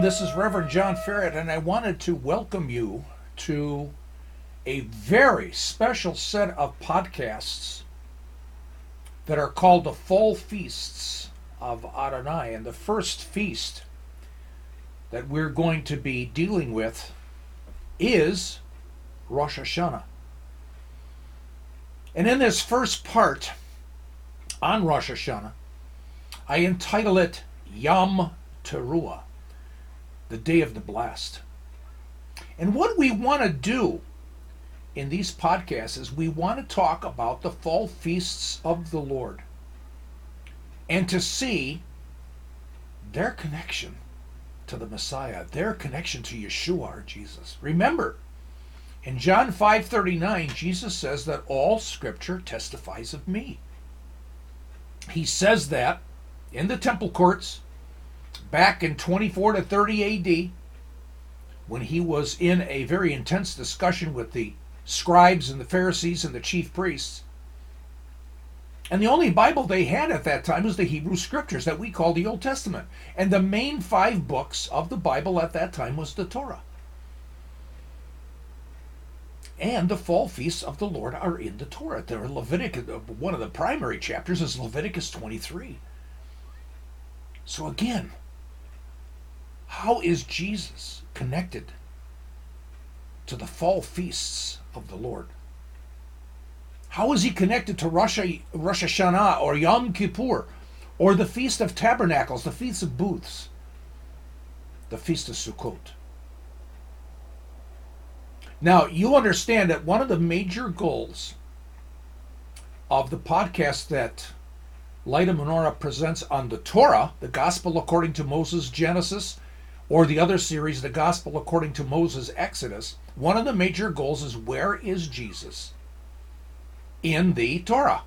This is Reverend John Ferret, and I wanted to welcome you to a very special set of podcasts that are called the Fall Feasts of Adonai. And the first feast that we're going to be dealing with is Rosh Hashanah. And in this first part on Rosh Hashanah, I entitle it Yom Teruah the day of the blast. And what we want to do in these podcasts is we want to talk about the fall feasts of the Lord and to see their connection to the Messiah, their connection to Yeshua or Jesus. Remember, in John 5:39, Jesus says that all scripture testifies of me. He says that in the temple courts back in 24 to 30 AD, when he was in a very intense discussion with the scribes and the Pharisees and the chief priests. And the only Bible they had at that time was the Hebrew Scriptures that we call the Old Testament. And the main five books of the Bible at that time was the Torah. And the fall feasts of the Lord are in the Torah. They're Leviticus, one of the primary chapters is Leviticus 23. So again, how is Jesus connected to the fall feasts of the Lord? How is he connected to Rosh, Rosh Hashanah or Yom Kippur or the Feast of Tabernacles, the Feast of Booths, the Feast of Sukkot? Now, you understand that one of the major goals of the podcast that Light of Menorah presents on the Torah, the Gospel according to Moses, Genesis, or the other series, The Gospel According to Moses Exodus, one of the major goals is where is Jesus in the Torah?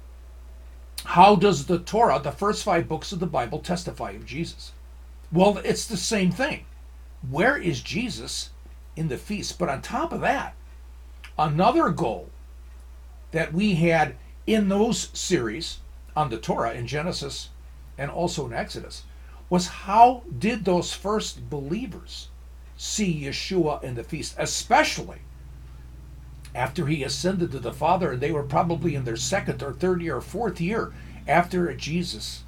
How does the Torah, the first five books of the Bible, testify of Jesus? Well, it's the same thing. Where is Jesus in the feast? But on top of that, another goal that we had in those series on the Torah in Genesis and also in Exodus was how did those first believers see Yeshua in the feast, especially after he ascended to the Father, and they were probably in their second or third year or fourth year after Jesus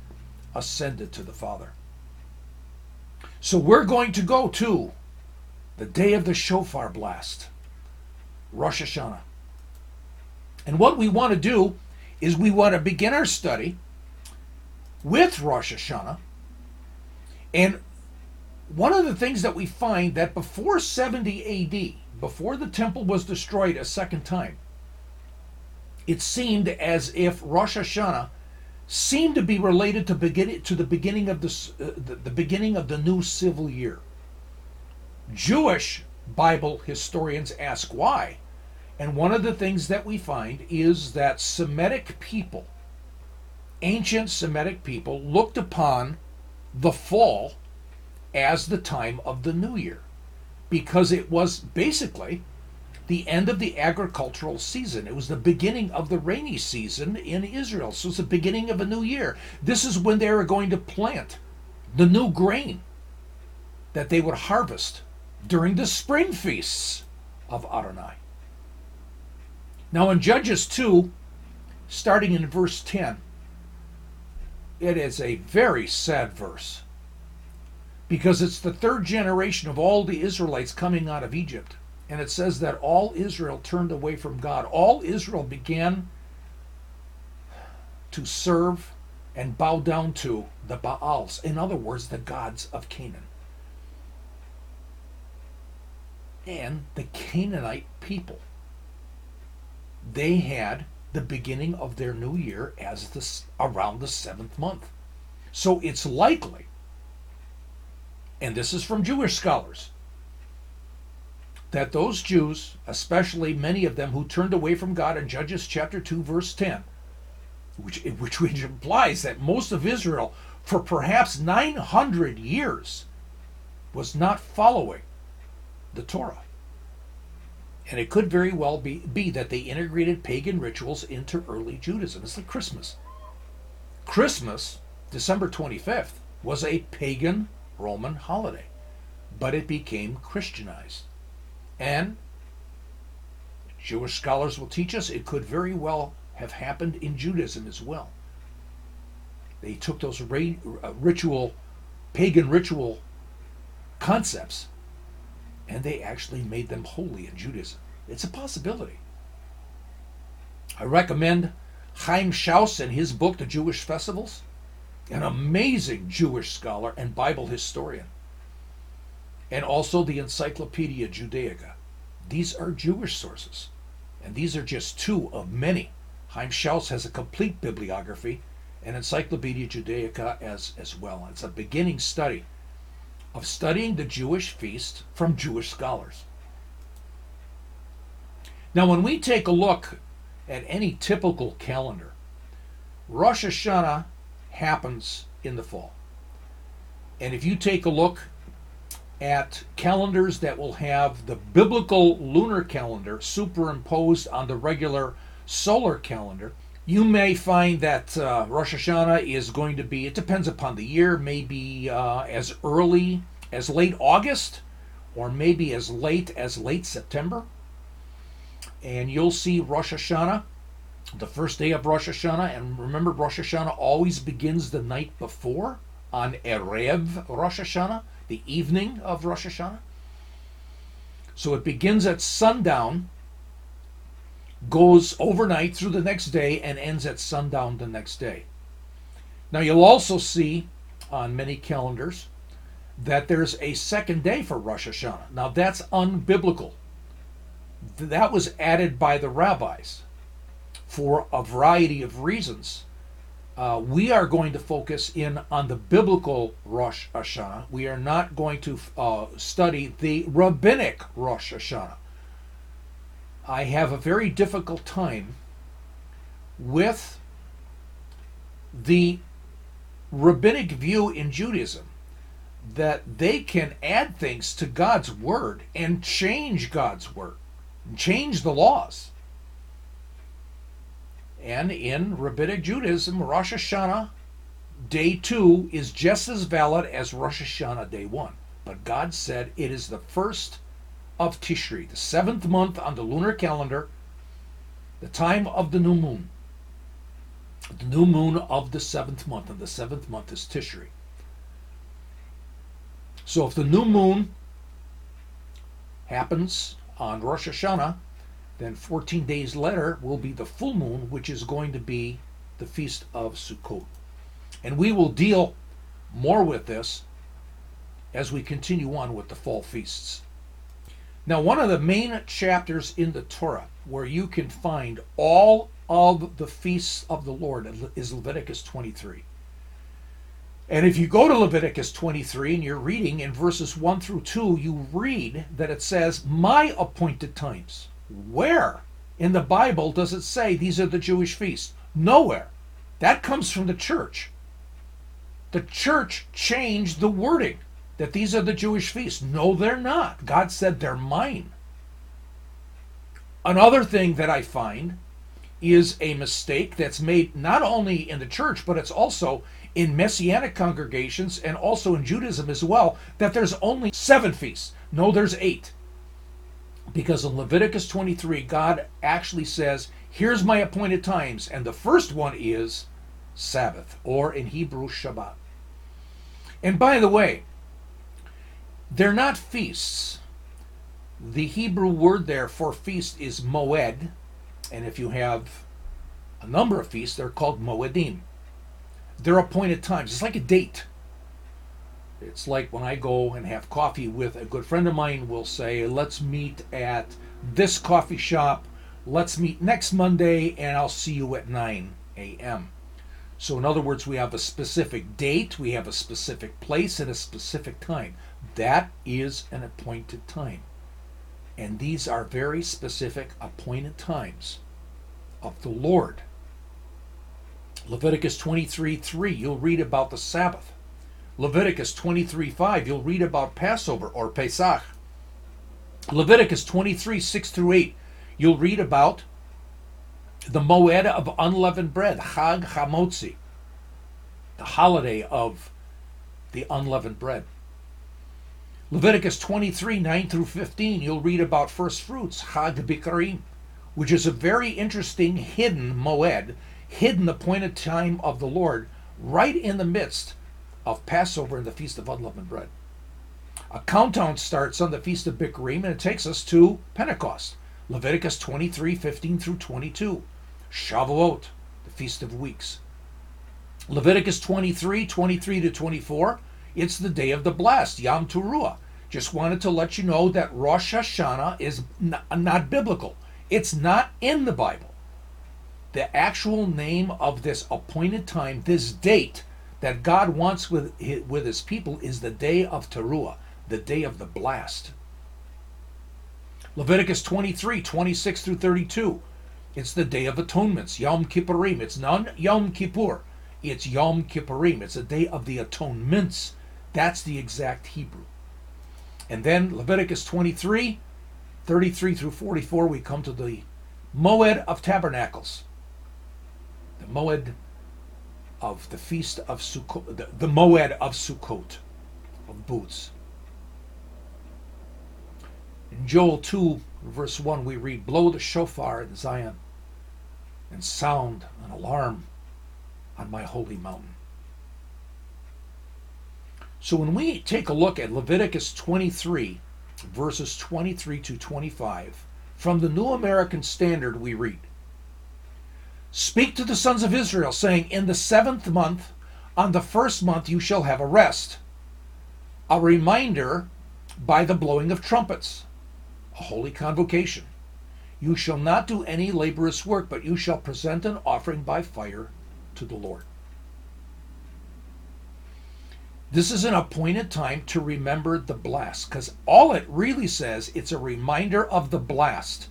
ascended to the Father. So we're going to go to the day of the shofar blast, Rosh Hashanah. And what we want to do is we want to begin our study with Rosh Hashanah and one of the things that we find that before 70 AD, before the temple was destroyed a second time, it seemed as if Rosh Hashanah seemed to be related to begin to the beginning of the, uh, the, the beginning of the new civil year. Jewish Bible historians ask why, and one of the things that we find is that Semitic people, ancient Semitic people, looked upon the fall as the time of the new year because it was basically the end of the agricultural season. It was the beginning of the rainy season in Israel. So it's the beginning of a new year. This is when they were going to plant the new grain that they would harvest during the spring feasts of Adonai. Now in Judges 2, starting in verse 10, it is a very sad verse because it's the third generation of all the Israelites coming out of Egypt. And it says that all Israel turned away from God. All Israel began to serve and bow down to the Baals, in other words, the gods of Canaan. And the Canaanite people. They had the beginning of their new year as this around the seventh month. So it's likely, and this is from Jewish scholars, that those Jews, especially many of them who turned away from God in Judges chapter 2, verse 10, which, which, which implies that most of Israel, for perhaps 900 years, was not following the Torah. And it could very well be, be that they integrated pagan rituals into early Judaism. It's like Christmas. Christmas, December 25th, was a pagan Roman holiday. but it became Christianized. And Jewish scholars will teach us it could very well have happened in Judaism as well. They took those uh, ritual, pagan ritual concepts and they actually made them holy in Judaism. It's a possibility. I recommend Chaim Schauss and his book, The Jewish Festivals, an amazing Jewish scholar and Bible historian, and also the Encyclopedia Judaica. These are Jewish sources, and these are just two of many. Chaim Schauss has a complete bibliography, and Encyclopedia Judaica as, as well. It's a beginning study of studying the Jewish feast from Jewish scholars. Now, when we take a look at any typical calendar, Rosh Hashanah happens in the fall. And if you take a look at calendars that will have the biblical lunar calendar superimposed on the regular solar calendar, you may find that uh, Rosh Hashanah is going to be, it depends upon the year, maybe uh, as early as late August or maybe as late as late September. And you'll see Rosh Hashanah, the first day of Rosh Hashanah. And remember, Rosh Hashanah always begins the night before on Erev Rosh Hashanah, the evening of Rosh Hashanah. So it begins at sundown goes overnight through the next day and ends at sundown the next day. Now, you'll also see on many calendars that there's a second day for Rosh Hashanah. Now, that's unbiblical. That was added by the rabbis for a variety of reasons. Uh, we are going to focus in on the biblical Rosh Hashanah. We are not going to uh, study the rabbinic Rosh Hashanah. I have a very difficult time with the rabbinic view in Judaism that they can add things to God's word and change God's word, and change the laws. And in rabbinic Judaism, Rosh Hashanah day two is just as valid as Rosh Hashanah day one. But God said it is the first of Tishri, the seventh month on the lunar calendar, the time of the new moon. The new moon of the seventh month, and the seventh month is Tishri. So if the new moon happens on Rosh Hashanah, then 14 days later will be the full moon, which is going to be the Feast of Sukkot. And we will deal more with this as we continue on with the fall feasts. Now, one of the main chapters in the Torah where you can find all of the feasts of the Lord is Leviticus 23. And if you go to Leviticus 23 and you're reading in verses 1 through 2, you read that it says, My appointed times. Where in the Bible does it say these are the Jewish feasts? Nowhere. That comes from the church. The church changed the wording that these are the Jewish feasts. No, they're not. God said they're mine. Another thing that I find is a mistake that's made not only in the church, but it's also in Messianic congregations and also in Judaism as well, that there's only seven feasts. No, there's eight. Because in Leviticus 23, God actually says, Here's my appointed times. And the first one is Sabbath, or in Hebrew, Shabbat. And by the way, they're not feasts. The Hebrew word there for feast is moed, and if you have a number of feasts, they're called moedim. They're appointed times. It's like a date. It's like when I go and have coffee with a good friend of mine, we'll say, let's meet at this coffee shop. Let's meet next Monday, and I'll see you at 9 a.m. So, in other words, we have a specific date, we have a specific place, and a specific time. That is an appointed time. And these are very specific appointed times of the Lord. Leviticus 23 3, you'll read about the Sabbath. Leviticus 23 5, you'll read about Passover or Pesach. Leviticus 23 6 through 8, you'll read about the Moed of unleavened bread, Chag Hamotzi, the holiday of the unleavened bread. Leviticus 23, 9 through 15, you'll read about first fruits, Chag Bikurim, which is a very interesting hidden moed, hidden appointed time of the Lord, right in the midst of Passover and the Feast of Unleavened Bread. A countdown starts on the Feast of Bikurim and it takes us to Pentecost. Leviticus 23, 15 through 22. Shavuot, the Feast of Weeks. Leviticus 23, 23 to 24, it's the day of the blessed, Yom Teruah. Just wanted to let you know that Rosh Hashanah is not, biblical. It's not in the Bible. The actual name of this appointed time, this date that God wants with, with his people, is the day of Teruah, the day of the blast. Leviticus 23, 26 through 32. It's the Day of Atonements, Yom Kippurim. It's not Yom Kippur, it's Yom Kippurim. It's a day of the atonements. That's the exact Hebrew. And then Leviticus 23, 33 through 44, we come to the Moed of Tabernacles. The Moed of the Feast of Sukkot, the, the Moed of Sukkot, of booths. In Joel 2, verse 1, we read, Blow the shofar in Zion and sound an alarm on my holy mountain. So when we take a look at Leviticus 23, verses 23 to 25, from the New American Standard, we read Speak to the sons of Israel, saying, In the seventh month, on the first month, you shall have a rest, a reminder by the blowing of trumpets, a holy convocation. You shall not do any laborious work, but you shall present an offering by fire to the Lord. This is an appointed time to remember the blast because all it really says it's a reminder of the blast,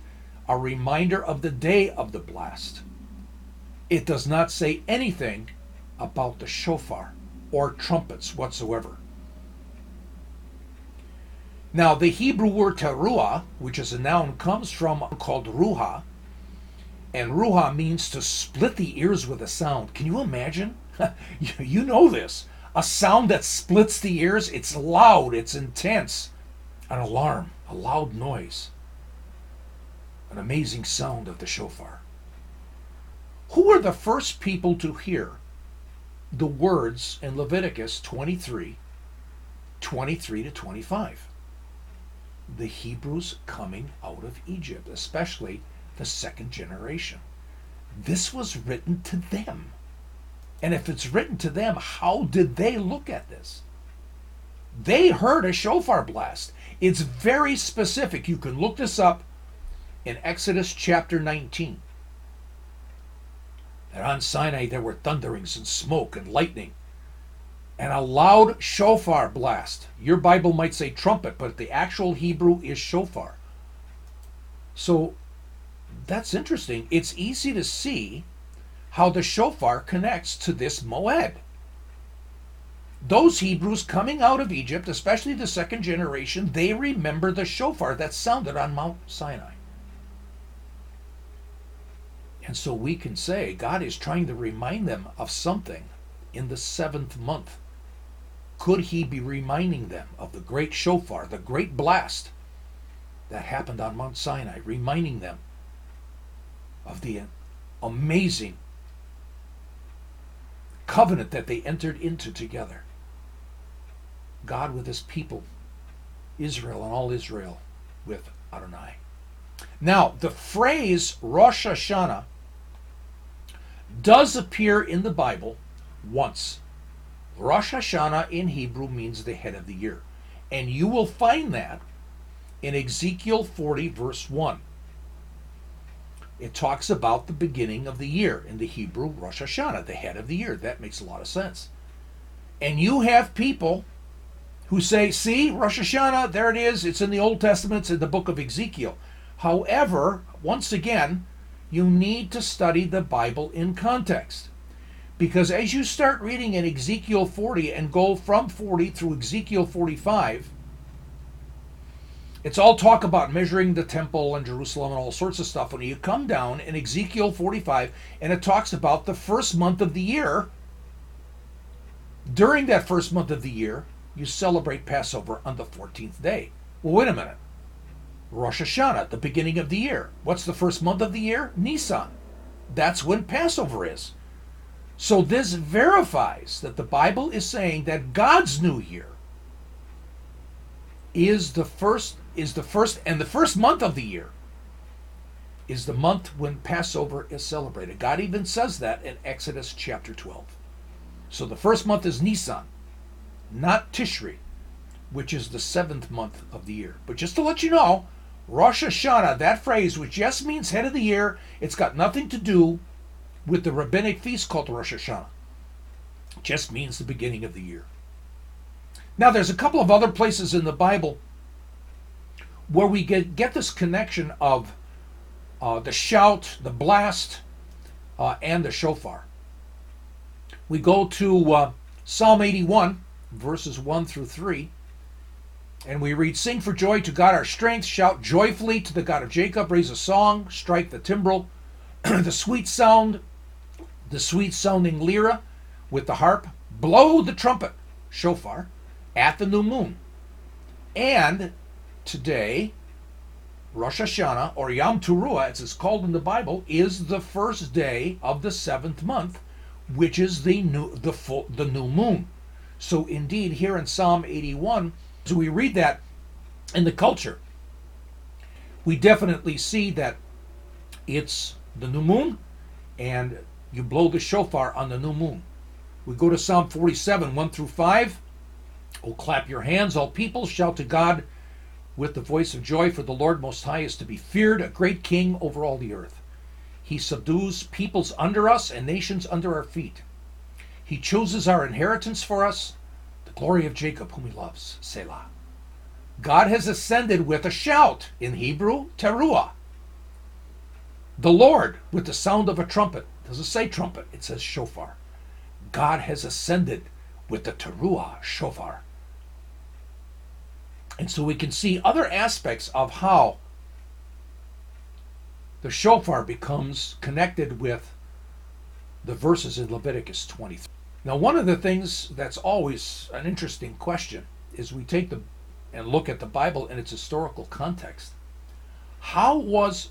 a reminder of the day of the blast. It does not say anything about the shofar or trumpets whatsoever. Now, the Hebrew word teruah, which is a noun, comes from called ruha, and ruha means to split the ears with a sound. Can you imagine? you know this a sound that splits the ears. It's loud, it's intense. An alarm, a loud noise, an amazing sound of the shofar. Who were the first people to hear the words in Leviticus 23 23 to 25? The Hebrews coming out of Egypt, especially the second generation. This was written to them. And if it's written to them, how did they look at this? They heard a shofar blast. It's very specific. You can look this up in Exodus chapter 19. That on Sinai there were thunderings and smoke and lightning and a loud shofar blast. Your Bible might say trumpet, but the actual Hebrew is shofar. So that's interesting. It's easy to see how the shofar connects to this moed. Those Hebrews coming out of Egypt, especially the second generation, they remember the shofar that sounded on Mount Sinai. And so we can say God is trying to remind them of something in the seventh month. Could he be reminding them of the great shofar, the great blast that happened on Mount Sinai, reminding them of the amazing covenant that they entered into together. God with his people, Israel and all Israel with Adonai. Now, the phrase Rosh Hashanah does appear in the Bible once. Rosh Hashanah in Hebrew means the head of the year. And you will find that in Ezekiel 40, verse 1. It talks about the beginning of the year in the Hebrew Rosh Hashanah, the head of the year. That makes a lot of sense. And you have people who say, see, Rosh Hashanah, there it is. It's in the Old Testament, it's in the book of Ezekiel. However, once again, you need to study the Bible in context. Because as you start reading in Ezekiel 40 and go from 40 through Ezekiel 45, it's all talk about measuring the temple and Jerusalem and all sorts of stuff. When you come down in Ezekiel 45 and it talks about the first month of the year, during that first month of the year, you celebrate Passover on the 14th day. Well, wait a minute. Rosh Hashanah, the beginning of the year. What's the first month of the year? Nisan. That's when Passover is. So this verifies that the Bible is saying that God's new year is the first is the first and the first month of the year is the month when Passover is celebrated. God even says that in Exodus chapter 12. So the first month is Nisan, not Tishri, which is the seventh month of the year. But just to let you know, Rosh Hashanah, that phrase, which just means head of the year, it's got nothing to do with the rabbinic feast called Rosh Hashanah. It just means the beginning of the year. Now, there's a couple of other places in the Bible where we get, get this connection of uh, the shout, the blast, uh, and the shofar. We go to uh, Psalm 81, verses 1 through 3, and we read Sing for joy to God our strength, shout joyfully to the God of Jacob, raise a song, strike the timbrel, the sweet sound, the sweet sounding lyra with the harp, blow the trumpet, shofar, at the new moon. And today, Rosh Hashanah, or Yom Teruah, as it's called in the Bible, is the first day of the seventh month, which is the new the full the new moon. So indeed, here in Psalm 81, as we read that in the culture, we definitely see that it's the new moon, and you blow the shofar on the new moon. We go to Psalm 47, 1 through 5. Oh, clap your hands, all people, shout to God with the voice of joy, for the Lord Most High is to be feared, a great king over all the earth. He subdues peoples under us and nations under our feet. He chooses our inheritance for us, the glory of Jacob, whom he loves. Selah. God has ascended with a shout, in Hebrew, teruah. The Lord with the sound of a trumpet. It doesn't say trumpet, it says shofar. God has ascended with the teruah, shofar. And so we can see other aspects of how the shofar becomes connected with the verses in Leviticus 23. Now, one of the things that's always an interesting question is we take the and look at the Bible in its historical context. How was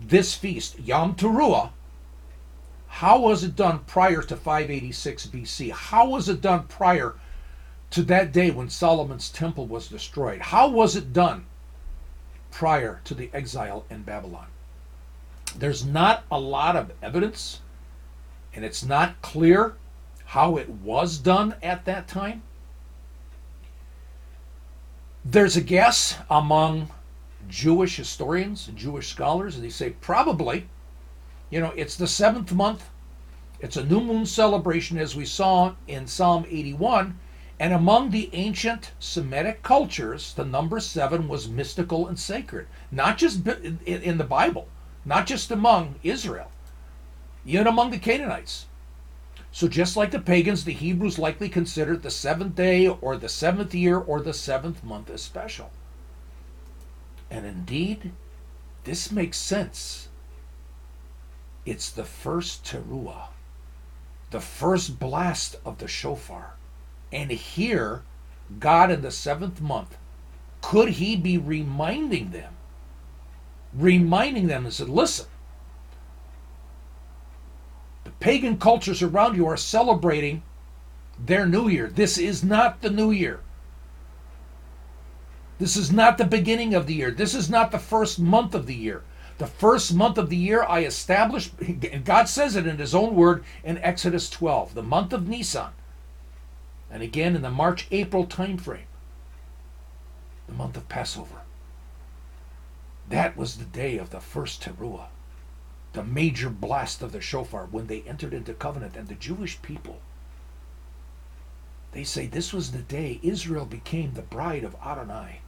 this feast, Yom Teruah, how was it done prior to 586 BC? How was it done prior to that day when Solomon's temple was destroyed. How was it done prior to the exile in Babylon? There's not a lot of evidence, and it's not clear how it was done at that time. There's a guess among Jewish historians and Jewish scholars, and they say probably, you know, it's the seventh month. It's a new moon celebration, as we saw in Psalm 81, and among the ancient Semitic cultures, the number seven was mystical and sacred, not just in the Bible, not just among Israel, even among the Canaanites. So, just like the pagans, the Hebrews likely considered the seventh day or the seventh year or the seventh month as special. And indeed, this makes sense. It's the first teruah, the first blast of the shofar and here, God in the seventh month, could he be reminding them? Reminding them and said, listen, the pagan cultures around you are celebrating their new year. This is not the new year. This is not the beginning of the year. This is not the first month of the year. The first month of the year I established, and God says it in His own word in Exodus 12, the month of Nisan and again in the March April timeframe, the month of Passover. That was the day of the first Teruah, the major blast of the shofar when they entered into covenant. And the Jewish people, they say this was the day Israel became the bride of Adonai,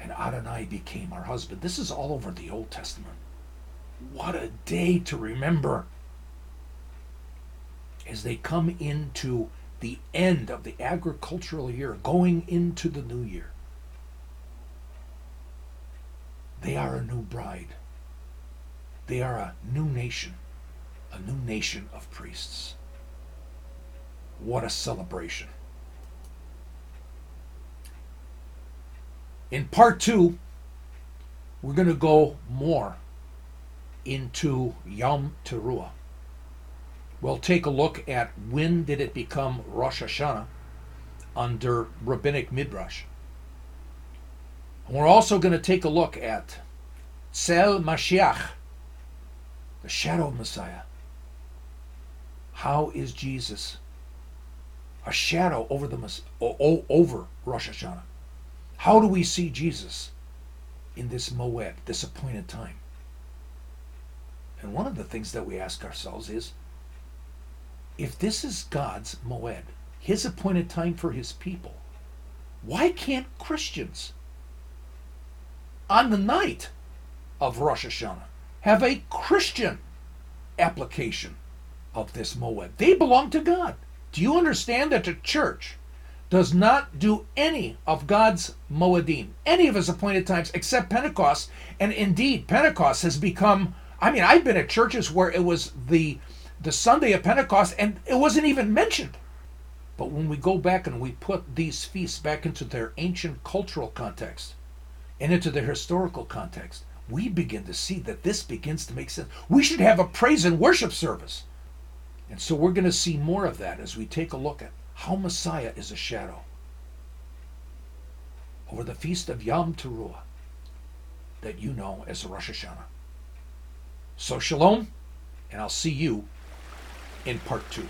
and Adonai became our husband. This is all over the Old Testament. What a day to remember as they come into the end of the agricultural year, going into the new year. They are a new bride. They are a new nation, a new nation of priests. What a celebration. In part two, we're going to go more into Yom Teruah. We'll take a look at when did it become Rosh Hashanah under rabbinic midrash. And we're also going to take a look at Tzel Mashiach, the shadow of Messiah. How is Jesus a shadow over the over Rosh Hashanah? How do we see Jesus in this Moed, this appointed time? And one of the things that we ask ourselves is if this is God's Moed, his appointed time for his people, why can't Christians on the night of Rosh Hashanah have a Christian application of this Moed? They belong to God. Do you understand that the church does not do any of God's Moedim, any of his appointed times except Pentecost? And indeed, Pentecost has become I mean, I've been at churches where it was the the Sunday of Pentecost and it wasn't even mentioned. But when we go back and we put these feasts back into their ancient cultural context and into their historical context, we begin to see that this begins to make sense. We should have a praise and worship service. And so we're going to see more of that as we take a look at how Messiah is a shadow over the feast of Yom Teruah that you know as Rosh Hashanah. So, shalom, and I'll see you in part two.